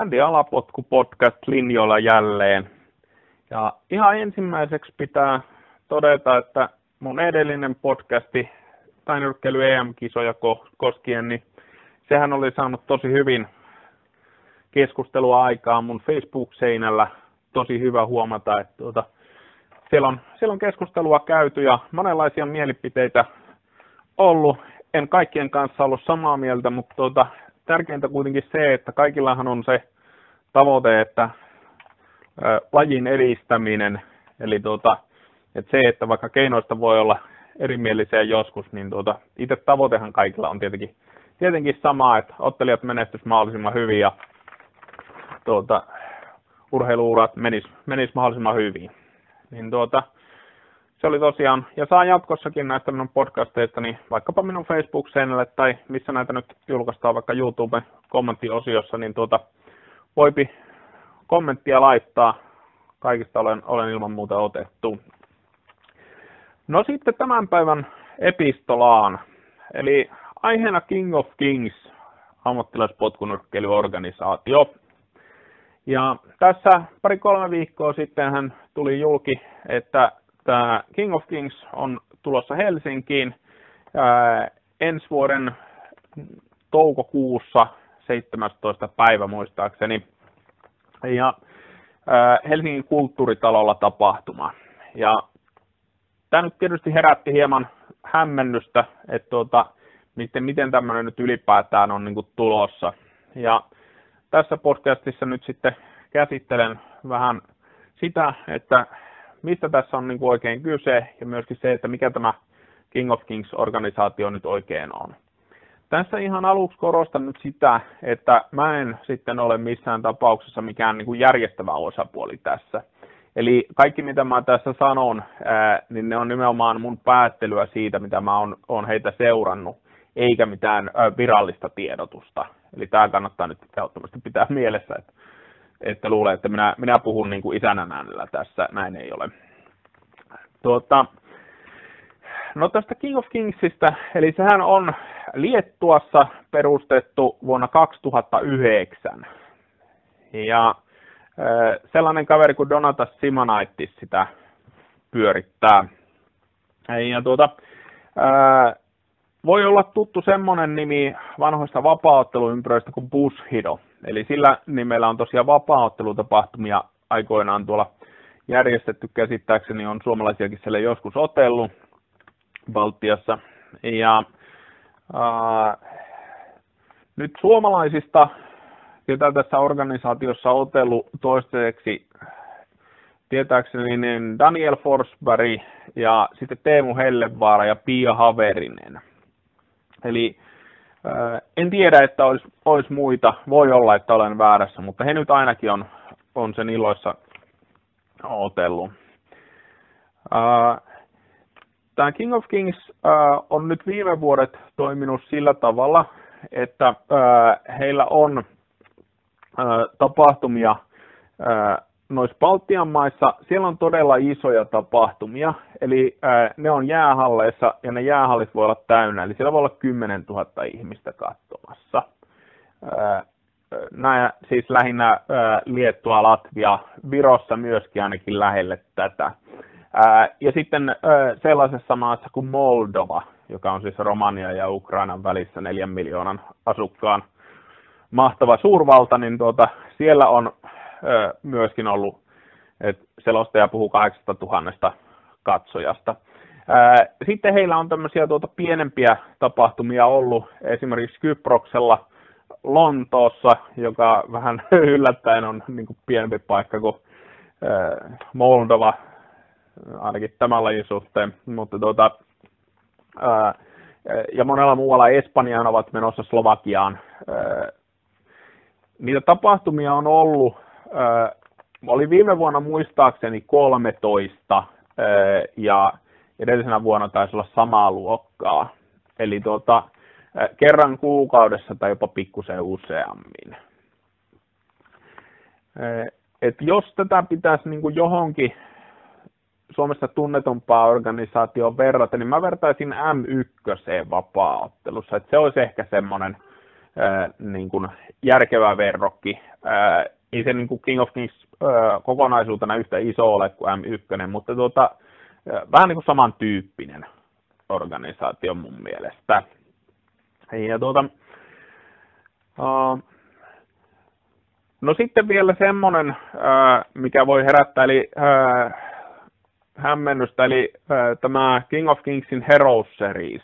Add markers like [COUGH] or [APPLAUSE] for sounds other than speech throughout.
Hänti Alapotku podcast linjoilla jälleen. Ja ihan ensimmäiseksi pitää todeta, että mun edellinen podcasti tainyrkkeily EM-kisoja koskien, niin sehän oli saanut tosi hyvin keskustelua aikaa mun Facebook-seinällä. Tosi hyvä huomata, että tuota, siellä, on, siellä on keskustelua käyty ja monenlaisia mielipiteitä ollut. En kaikkien kanssa ollut samaa mieltä, mutta tuota, tärkeintä kuitenkin se, että kaikillahan on se tavoite, että lajin edistäminen, eli tuota, että se, että vaikka keinoista voi olla erimielisiä joskus, niin tuota, itse tavoitehan kaikilla on tietenkin, tietenkin sama, että ottelijat menestys mahdollisimman hyvin ja tuota, urheiluurat menis, menis mahdollisimman hyvin. Niin tuota, se oli tosiaan, ja saa jatkossakin näistä minun podcasteista, niin vaikkapa minun Facebook-seinälle tai missä näitä nyt julkaistaan vaikka YouTube-kommenttiosiossa, niin tuota, voipi kommenttia laittaa. Kaikista olen, olen ilman muuta otettu. No sitten tämän päivän epistolaan, eli aiheena King of Kings, ammattilaispotkunyrkkeilyorganisaatio. Ja tässä pari-kolme viikkoa sitten hän tuli julki, että tämä King of Kings on tulossa Helsinkiin ää, ensi vuoden toukokuussa 17. päivä muistaakseni. Ja ää, Helsingin kulttuuritalolla tapahtuma. Ja tämä nyt tietysti herätti hieman hämmennystä, että tuota, miten, miten tämmöinen nyt ylipäätään on niin kuin tulossa. Ja tässä podcastissa nyt sitten käsittelen vähän sitä, että mistä tässä on niin kuin oikein kyse ja myöskin se, että mikä tämä King of Kings-organisaatio nyt oikein on. Tässä ihan aluksi korostan nyt sitä, että mä en sitten ole missään tapauksessa mikään niin kuin järjestävä osapuoli tässä. Eli kaikki mitä mä tässä sanon, niin ne on nimenomaan mun päättelyä siitä, mitä mä oon, oon heitä seurannut, eikä mitään ää, virallista tiedotusta. Eli tämä kannattaa nyt ehdottomasti pitää mielessä, että että luulee, että minä, minä puhun niin kuin isänän äänellä tässä, näin ei ole. Tuota, no tästä King of Kingsista, eli sehän on Liettuassa perustettu vuonna 2009. Ja sellainen kaveri kuin Donatas Simonaitis sitä pyörittää. Ja tuota, voi olla tuttu semmoinen nimi vanhoista vapaaotteluympyröistä kuin Bushido. Eli sillä nimellä on tosiaan vapaaottelutapahtumia aikoinaan tuolla järjestetty käsittääkseni, on suomalaisiakin siellä joskus otellut Baltiassa. Ja ää, nyt suomalaisista, ketä tässä organisaatiossa on otellut toistaiseksi, tietääkseni niin Daniel Forsberg ja sitten Teemu Hellevaara ja Pia Haverinen. Eli en tiedä, että olisi, olisi muita. Voi olla, että olen väärässä, mutta he nyt ainakin on, on sen iloissa otellut. Tämä King of Kings on nyt viime vuodet toiminut sillä tavalla, että heillä on tapahtumia noissa Baltian maissa, siellä on todella isoja tapahtumia, eli ää, ne on jäähalleissa ja ne jäähallit voi olla täynnä, eli siellä voi olla 10 000 ihmistä katsomassa. Ää, nämä siis lähinnä ää, Liettua, Latvia, Virossa myöskin ainakin lähelle tätä. Ää, ja sitten ää, sellaisessa maassa kuin Moldova, joka on siis Romania ja Ukrainan välissä neljän miljoonan asukkaan mahtava suurvalta, niin tuota, siellä on myöskin ollut, että selostaja puhuu 8000 katsojasta. Sitten heillä on tämmöisiä tuota pienempiä tapahtumia ollut, esimerkiksi Kyproksella, Lontoossa, joka vähän [LAUGHS] yllättäen on niin kuin pienempi paikka kuin Moldova, ainakin tämän lajin suhteen, mutta tuota, ja monella muualla Espanjaan ovat menossa Slovakiaan. Niitä tapahtumia on ollut oli viime vuonna muistaakseni 13 äh, ja edellisenä vuonna taisi olla samaa luokkaa. Eli tuota, äh, kerran kuukaudessa tai jopa pikkusen useammin. Et jos tätä pitäisi niin kuin johonkin Suomessa tunnetumpaa organisaatioon verrata, niin mä vertaisin M1 vapaa-ottelussa. Et se olisi ehkä semmoinen niin kuin järkevä verrokki. Ei se niin kuin King of Kings kokonaisuutena yhtä iso ole kuin M1, mutta tuota, vähän niin kuin samantyyppinen organisaatio mun mielestä. Ja tuota, no sitten vielä semmoinen, mikä voi herättää, eli hämmennystä, eli tämä King of Kingsin Heroes Series,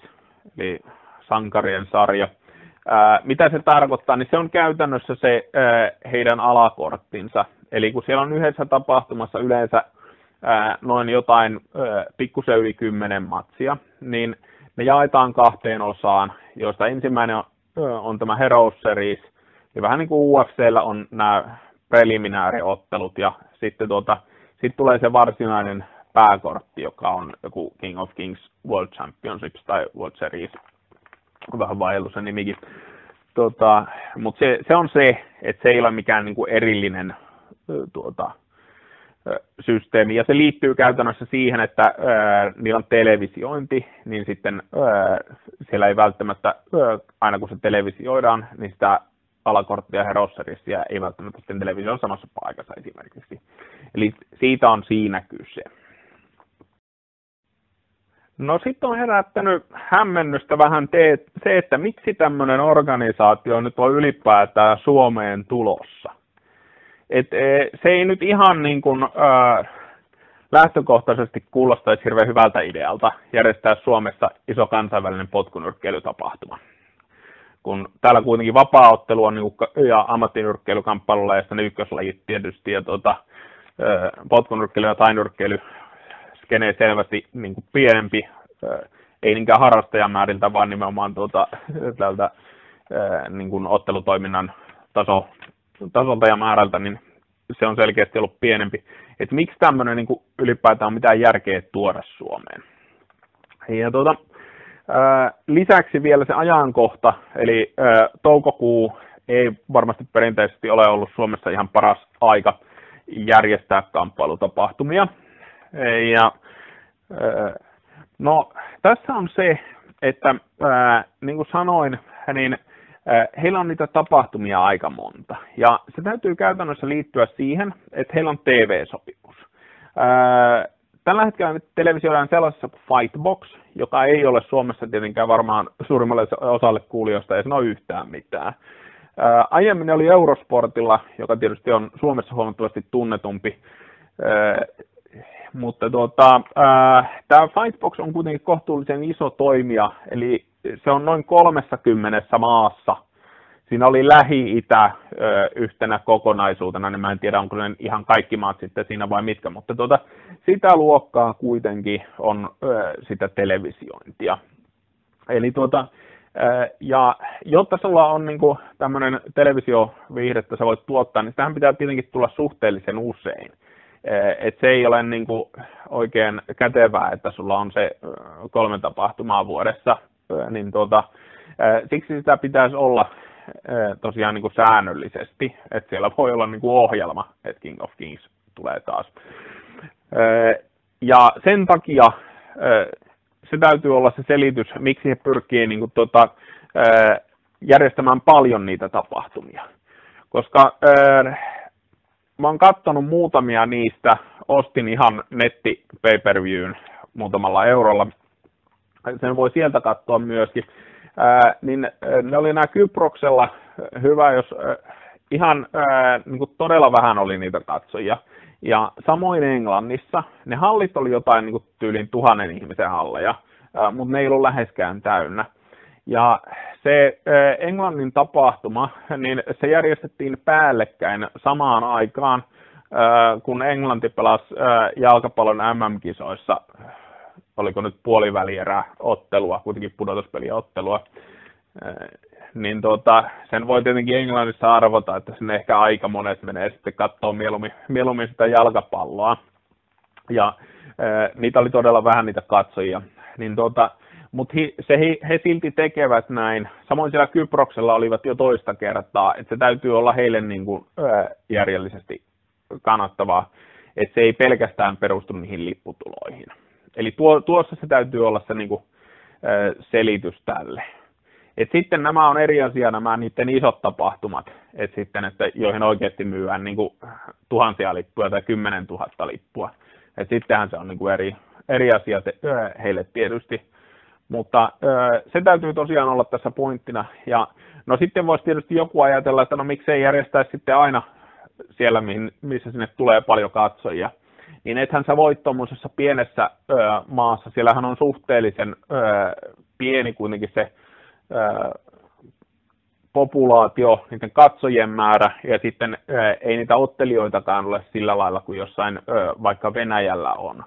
eli sankarien sarja. Mitä se tarkoittaa, niin se on käytännössä se heidän alakorttinsa. Eli kun siellä on yhdessä tapahtumassa yleensä noin jotain pikkusen yli kymmenen matsia, niin ne jaetaan kahteen osaan, joista ensimmäinen on, on tämä Heroes Series, ja vähän niin kuin UFCllä on nämä preliminaariottelut, ja sitten tuota, sit tulee se varsinainen pääkortti, joka on joku King of Kings World Championships tai World Series, vähän vaihdellut se nimikin. Tota, Mutta se, se, on se, että se ei ole mikään niin kuin erillinen tuota, systeemi, ja se liittyy käytännössä siihen, että ää, niillä on televisiointi, niin sitten ää, siellä ei välttämättä, ää, aina kun se televisioidaan, niin sitä alakorttia herosserissa ei välttämättä sitten television samassa paikassa esimerkiksi. Eli siitä on siinä kyse. No sitten on herättänyt hämmennystä vähän te, se, että miksi tämmöinen organisaatio nyt on ylipäätään Suomeen tulossa. Et, e, se ei nyt ihan niin kuin, äh, lähtökohtaisesti kuulostaisi hirveän hyvältä idealta järjestää Suomessa iso kansainvälinen potkunyrkkeilytapahtuma. Kun täällä kuitenkin vapaaottelu on niin ja ammattinyrkkeilykamppailulla ja sitten ykköslajit tietysti ja tuota, potkunyrkkeily ja tainyrkkeily skenee selvästi niin kuin pienempi, ei niinkään harrastajamääriltä, vaan nimenomaan tuota, tältä niin kuin ottelutoiminnan taso, tasolta ja määrältä, niin se on selkeästi ollut pienempi. Et miksi tämmöinen niin ylipäätään on mitään järkeä tuoda Suomeen? Ja tuota, lisäksi vielä se ajankohta, eli toukokuu ei varmasti perinteisesti ole ollut Suomessa ihan paras aika järjestää kamppailutapahtumia. Ja no, tässä on se, että niin kuin sanoin, niin heillä on niitä tapahtumia aika monta. Ja se täytyy käytännössä liittyä siihen, että heillä on TV-sopimus. Tällä hetkellä televisioidaan sellaisessa kuin Fightbox, joka ei ole Suomessa tietenkään varmaan suurimmalle osalle kuulijoista ei sano yhtään mitään. Aiemmin oli Eurosportilla, joka tietysti on Suomessa huomattavasti tunnetumpi mutta tuota, tämä Fightbox on kuitenkin kohtuullisen iso toimija, eli se on noin 30 maassa. Siinä oli Lähi-Itä yhtenä kokonaisuutena, niin mä en tiedä, onko ne ihan kaikki maat sitten siinä vai mitkä, mutta tuota, sitä luokkaa kuitenkin on sitä televisiointia. Eli tuota, ja jotta sulla on niin tämmöinen televisioviihdettä, sä voit tuottaa, niin tähän pitää tietenkin tulla suhteellisen usein. Eh, et se ei ole niin kuin oikein kätevää, että sulla on se kolme tapahtumaa vuodessa, niin tuota, siksi sitä pitäisi olla tosiaan niin kuin säännöllisesti, että siellä voi olla niin kuin ohjelma, että King of Kings tulee taas. Ja sen takia se täytyy olla se selitys, miksi he pyrkii niin kuin, tota, järjestämään paljon niitä tapahtumia. Koska mä oon kattonut muutamia niistä, ostin ihan netti pay per viewn muutamalla eurolla, sen voi sieltä katsoa myöskin, ää, niin ne oli nämä Kyproksella, hyvä jos ää, ihan ää, niin kuin todella vähän oli niitä katsojia, ja samoin Englannissa, ne hallit oli jotain niin kuin tyylin tuhannen ihmisen halleja, mutta ne ei ollut läheskään täynnä. Ja se Englannin tapahtuma, [LAUGHS] niin se järjestettiin päällekkäin samaan aikaan, kun Englanti pelasi jalkapallon MM-kisoissa, oliko nyt puolivälierä ottelua, kuitenkin pudotuspeliottelua, niin tota, sen voi tietenkin Englannissa arvota, että sinne ehkä aika monet menee sitten katsoa mieluummin, mieluummin sitä jalkapalloa. Ja niitä oli todella vähän niitä katsojia. Niin tota, mutta he, he, he silti tekevät näin. Samoin siellä Kyproksella olivat jo toista kertaa, että se täytyy olla heille niin kuin, ää, järjellisesti kannattavaa, että se ei pelkästään perustu niihin lipputuloihin. Eli tuo, tuossa se täytyy olla se niin kuin, ää, selitys tälle. Et sitten nämä on eri asia, nämä niiden isot tapahtumat, et sitten, että joihin oikeasti myydään niin kuin tuhansia lippuja tai kymmenen tuhatta lippua. Et sittenhän se on niin kuin eri, eri asia te, heille tietysti. Mutta se täytyy tosiaan olla tässä pointtina. Ja no sitten voisi tietysti joku ajatella, että no miksei järjestää sitten aina siellä, missä sinne tulee paljon katsojia. Niin ethän sä voi tuommoisessa pienessä ö, maassa, siellähän on suhteellisen ö, pieni kuitenkin se ö, populaatio, niiden katsojien määrä, ja sitten ö, ei niitä ottelijoitakaan ole sillä lailla kuin jossain ö, vaikka Venäjällä on,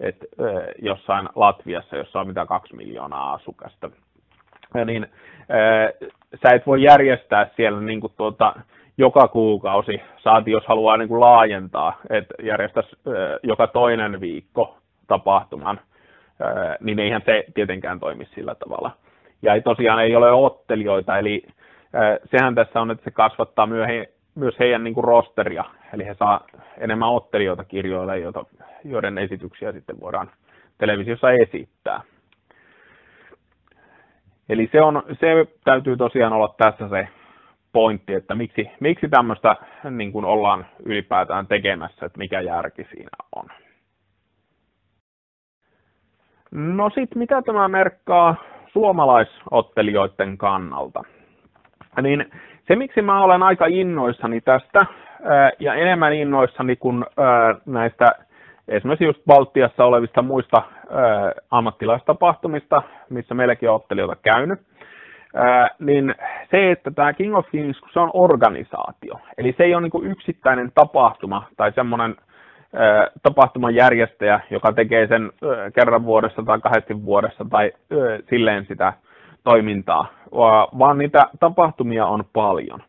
et, ö, jossain Latviassa, jossa on mitä kaksi miljoonaa asukasta. Niin, sä et voi järjestää siellä niin kuin tuota, joka kuukausi, saati jos haluaa niin kuin laajentaa, että järjestäisi joka toinen viikko tapahtuman, niin eihän se tietenkään toimi sillä tavalla. Ja ei tosiaan ei ole ottelijoita, eli sehän tässä on, että se kasvattaa myös heidän niin kuin rosteria, eli he saa enemmän ottelijoita kirjoille, joiden esityksiä sitten voidaan televisiossa esittää. Eli se, on, se täytyy tosiaan olla tässä se pointti, että miksi, miksi tämmöistä niin kuin ollaan ylipäätään tekemässä, että mikä järki siinä on. No sitten mitä tämä merkkaa suomalaisottelijoiden kannalta? Niin se, miksi mä olen aika innoissani tästä ja enemmän innoissani kuin näistä esimerkiksi just Baltiassa olevista muista ammattilaistapahtumista, missä meilläkin on ottelijoita käynyt, niin se, että tämä King of Kings, se on organisaatio, eli se ei ole niin yksittäinen tapahtuma tai semmoinen tapahtuman järjestäjä, joka tekee sen kerran vuodessa tai kahdesti vuodessa tai silleen sitä toimintaa, vaan niitä tapahtumia on paljon.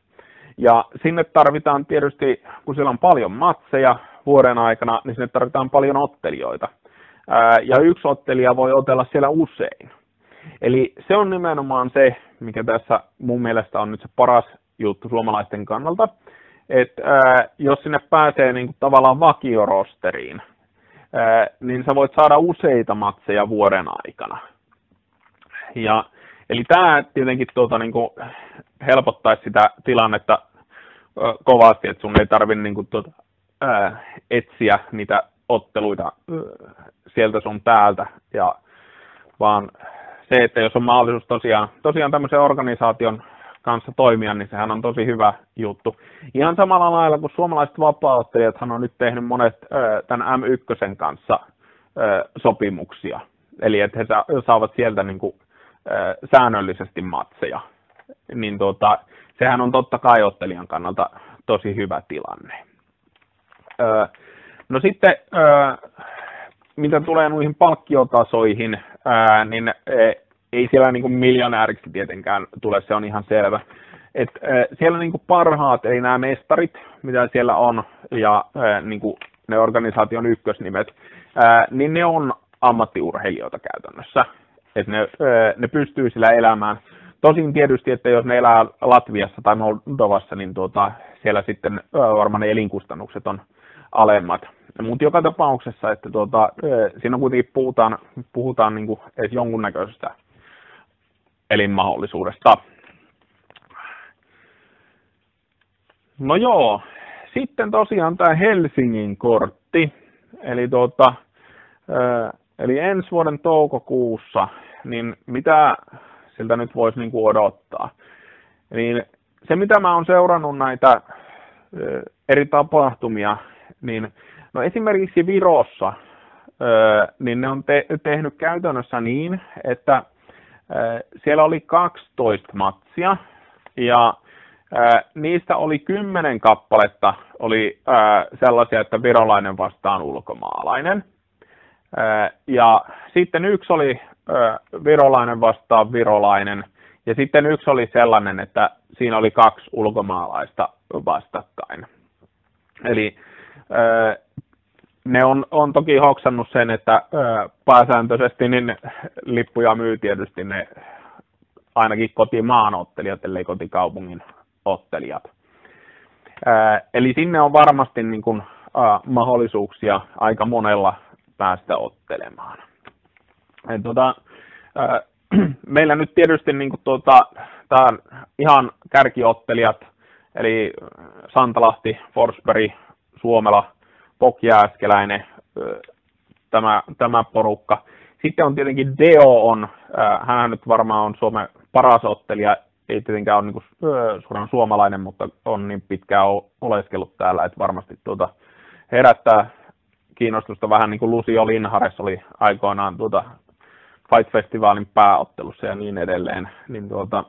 Ja sinne tarvitaan tietysti, kun siellä on paljon matseja vuoden aikana, niin sinne tarvitaan paljon ottelijoita. Ja yksi ottelija voi otella siellä usein. Eli se on nimenomaan se, mikä tässä mun mielestä on nyt se paras juttu suomalaisten kannalta, että jos sinne pääsee niin kuin tavallaan vakiorosteriin, niin sä voit saada useita matseja vuoden aikana. Ja, eli tämä tietenkin tuota, niin kuin helpottaisi sitä tilannetta kovasti, että sun ei tarvitse niin tuota, ää, etsiä niitä otteluita sieltä sun täältä, ja, vaan se, että jos on mahdollisuus tosiaan, tosiaan tämmöisen organisaation kanssa toimia, niin sehän on tosi hyvä juttu. Ihan samalla lailla kuin suomalaiset vapaaottelijathan on nyt tehnyt monet tämän M1 kanssa sopimuksia. Eli että he saavat sieltä niin kuin, säännöllisesti matseja. Niin tota, sehän on totta kai ottelijan kannalta tosi hyvä tilanne. No sitten, mitä tulee noihin palkkiotasoihin, ää, niin e, ei siellä niin kuin miljonääriksi tietenkään tule, se on ihan selvä. Et, ää, siellä niin kuin parhaat, eli nämä mestarit, mitä siellä on, ja ää, niin kuin ne organisaation ykkösnimet, niin ne on ammattiurheilijoita käytännössä. Et ne, ne pystyy sillä elämään. Tosin tietysti, että jos ne elää Latviassa tai Moldovassa, niin tuota, siellä sitten varmaan ne elinkustannukset on alemmat. Mutta joka tapauksessa, että tuota, siinä kuitenkin puhutaan, puhutaan niin kuin edes jonkunnäköisestä elinmahdollisuudesta. No joo, sitten tosiaan tämä Helsingin kortti, eli, tuota, eli ensi vuoden toukokuussa, niin mitä siltä nyt voisi niin kuin odottaa? Niin se, mitä mä oon seurannut näitä eri tapahtumia, niin No esimerkiksi Virossa, niin ne on te- tehnyt käytännössä niin, että siellä oli 12 matsia ja niistä oli kymmenen kappaletta oli sellaisia, että virolainen vastaan ulkomaalainen. Ja sitten yksi oli virolainen vastaan virolainen ja sitten yksi oli sellainen, että siinä oli kaksi ulkomaalaista vastakkain. Eli ne on, on toki hoksannut sen, että pääsääntöisesti niin lippuja myy tietysti ne ainakin kotimaan ottelijat, ellei kotikaupungin ottelijat. eli sinne on varmasti niin kuin, mahdollisuuksia aika monella päästä ottelemaan. Et, tota, [CLEARS THROAT] meillä nyt tietysti niin kuin tuota, tää ihan kärkiottelijat, eli Santalahti, Forsberg, Suomela, Pokjääskeläinen, tämä, tämä porukka. Sitten on tietenkin Deo on, hän nyt varmaan on Suomen paras ottelija, ei tietenkään ole niin suoraan suomalainen, mutta on niin pitkään oleskellut täällä, että varmasti tuota, herättää kiinnostusta vähän niin kuin Lucio Linhares oli aikoinaan tuota Fight-festivaalin pääottelussa ja niin edelleen, niin tuota,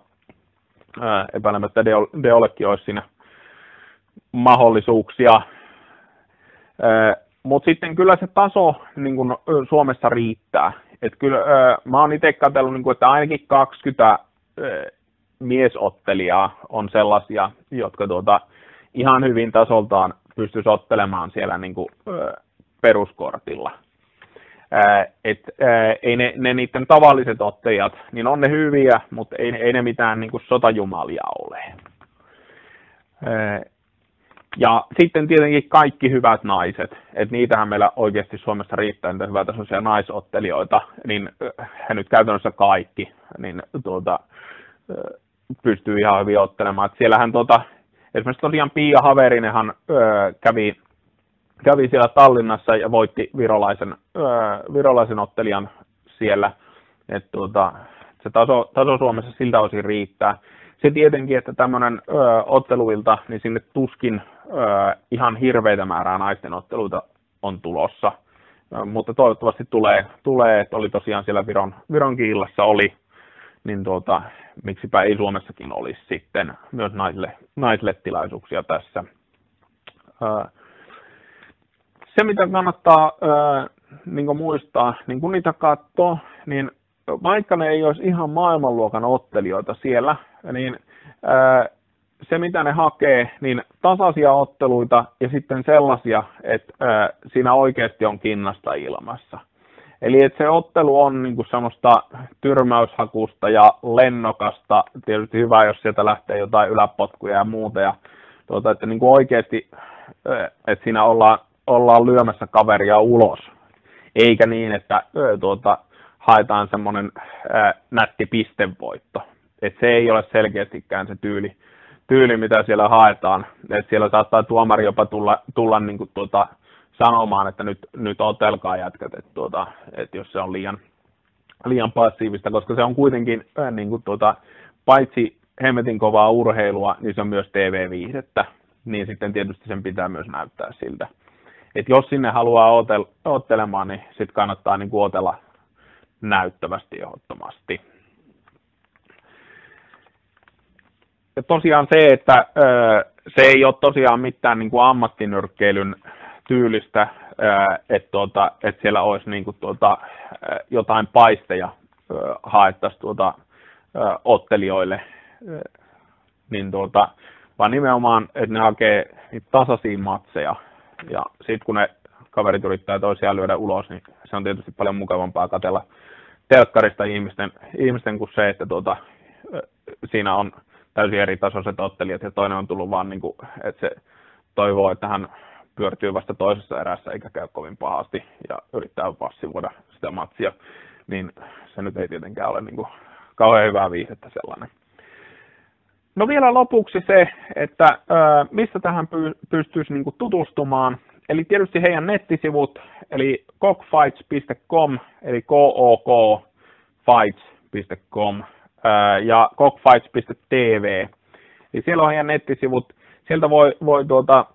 epäilemättä Deollekin olisi siinä mahdollisuuksia. Mutta sitten kyllä se taso niin kun Suomessa riittää. Et kyllä, mä oon itse katsellut, niin kun, että ainakin 20 ää, miesottelijaa on sellaisia, jotka tuota, ihan hyvin tasoltaan pystyisi ottelemaan siellä niin kuin, peruskortilla. Et, ei ne, ne niiden tavalliset ottajat, niin on ne hyviä, mutta ei, ei ne mitään niin kuin sotajumalia ole. Ja sitten tietenkin kaikki hyvät naiset, että niitähän meillä oikeasti Suomessa riittää niitä hyvätasoisia naisottelijoita, niin he nyt käytännössä kaikki, niin tuota, pystyy ihan hyvin ottelemaan. Et siellähän tuota, esimerkiksi tosiaan Pia Haverinenhan öö, kävi kävi siellä Tallinnassa ja voitti virolaisen, öö, virolaisen ottelijan siellä. Et tuota, se taso, taso Suomessa siltä osin riittää. Se tietenkin, että tämmöinen otteluilta, niin sinne tuskin öö, ihan hirveitä määrää naisten otteluita on tulossa. Mutta toivottavasti tulee, tulee, että oli tosiaan siellä Viron, Viron kiillassa oli, niin tuota, miksipä ei Suomessakin olisi sitten myös naisille, naisille tilaisuuksia tässä. Öö, se, mitä kannattaa ää, niin muistaa, niin kun niitä katsoo, niin vaikka ne ei olisi ihan maailmanluokan ottelijoita siellä, niin se, mitä ne hakee, niin tasaisia otteluita ja sitten sellaisia, että siinä oikeasti on kinnasta ilmassa. Eli että se ottelu on niin kuin semmoista tyrmäyshakusta ja lennokasta. Tietysti hyvä, jos sieltä lähtee jotain yläpotkuja ja muuta. Ja tuota, että niin kuin oikeasti, että siinä ollaan ollaan lyömässä kaveria ulos. Eikä niin, että tuota, haetaan semmoinen nätti pistevoitto. Et se ei ole selkeästikään se tyyli, tyyli mitä siellä haetaan. Et siellä saattaa tuomari jopa tulla, tulla niin kuin tuota, sanomaan, että nyt, nyt otelkaa jätkät, että tuota, et jos se on liian, liian passiivista, koska se on kuitenkin äh, niin kuin tuota, paitsi hemmetin kovaa urheilua, niin se on myös TV-viihdettä, niin sitten tietysti sen pitää myös näyttää siltä et jos sinne haluaa otel, ottelemaan, niin sitten kannattaa niin kuin otella näyttävästi ehdottomasti. Ja tosiaan se, että ö, se ei ole tosiaan mitään niin kuin ammattinyrkkeilyn tyylistä, että tuota, et siellä olisi niin kuin tuota, jotain paisteja haettaisiin tuota, ottelijoille, niin tuota, vaan nimenomaan, että ne hakee niitä tasaisia matseja, ja sitten kun ne kaverit yrittää toisiaan lyödä ulos, niin se on tietysti paljon mukavampaa katella telkkarista ihmisten, ihmisten kuin se, että tuota, siinä on täysin eri tasoiset ottelijat ja toinen on tullut vaan, niin kuin, että se toivoo, että hän pyörtyy vasta toisessa erässä eikä käy kovin pahasti ja yrittää passivoida sitä matsia, niin se nyt ei tietenkään ole niin kuin kauhean hyvää viihdettä sellainen. No vielä lopuksi se, että ö, mistä tähän py, pystyisi niin kuin tutustumaan. Eli tietysti heidän nettisivut, eli cockfights.com, eli kokfights.com ja cockfights.tv. Eli siellä on heidän nettisivut. Sieltä voi, voi tuota,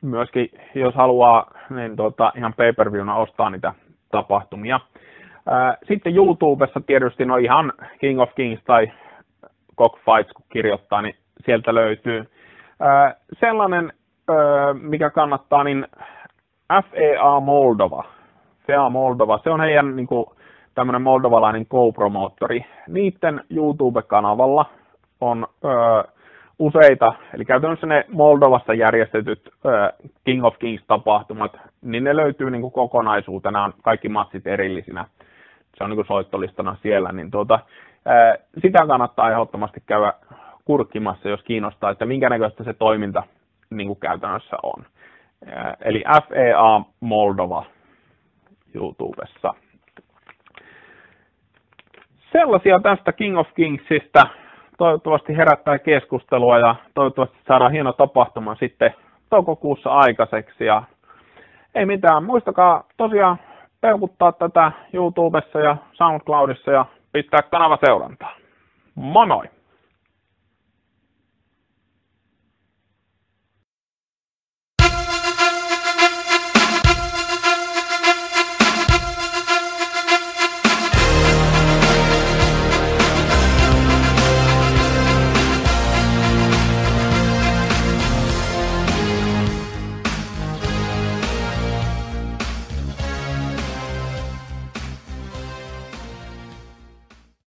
myöskin, jos haluaa, niin tuota, ihan pay-per-viewna ostaa niitä tapahtumia. Sitten YouTubessa tietysti no ihan King of Kings tai Cockfights, kun kirjoittaa, niin sieltä löytyy. sellainen, mikä kannattaa, niin FEA Moldova. FEA Moldova, se on heidän niin kuin, tämmöinen moldovalainen co-promoottori. Niiden YouTube-kanavalla on ö, useita, eli käytännössä ne Moldovassa järjestetyt ö, King of Kings-tapahtumat, niin ne löytyy niin kuin kokonaisuutena, kaikki matsit erillisinä. Se on niin kuin soittolistana siellä, niin tuota, sitä kannattaa ehdottomasti käydä kurkkimassa, jos kiinnostaa, että minkä näköistä se toiminta niin kuin käytännössä on. Eli FEA Moldova YouTubessa. Sellaisia tästä King of Kingsista. Toivottavasti herättää keskustelua ja toivottavasti saadaan hieno tapahtuma sitten toukokuussa aikaiseksi. Ja ei mitään, muistakaa tosiaan peukuttaa tätä YouTubessa ja SoundCloudissa ja pistää kanava seurantaa. Moi moi!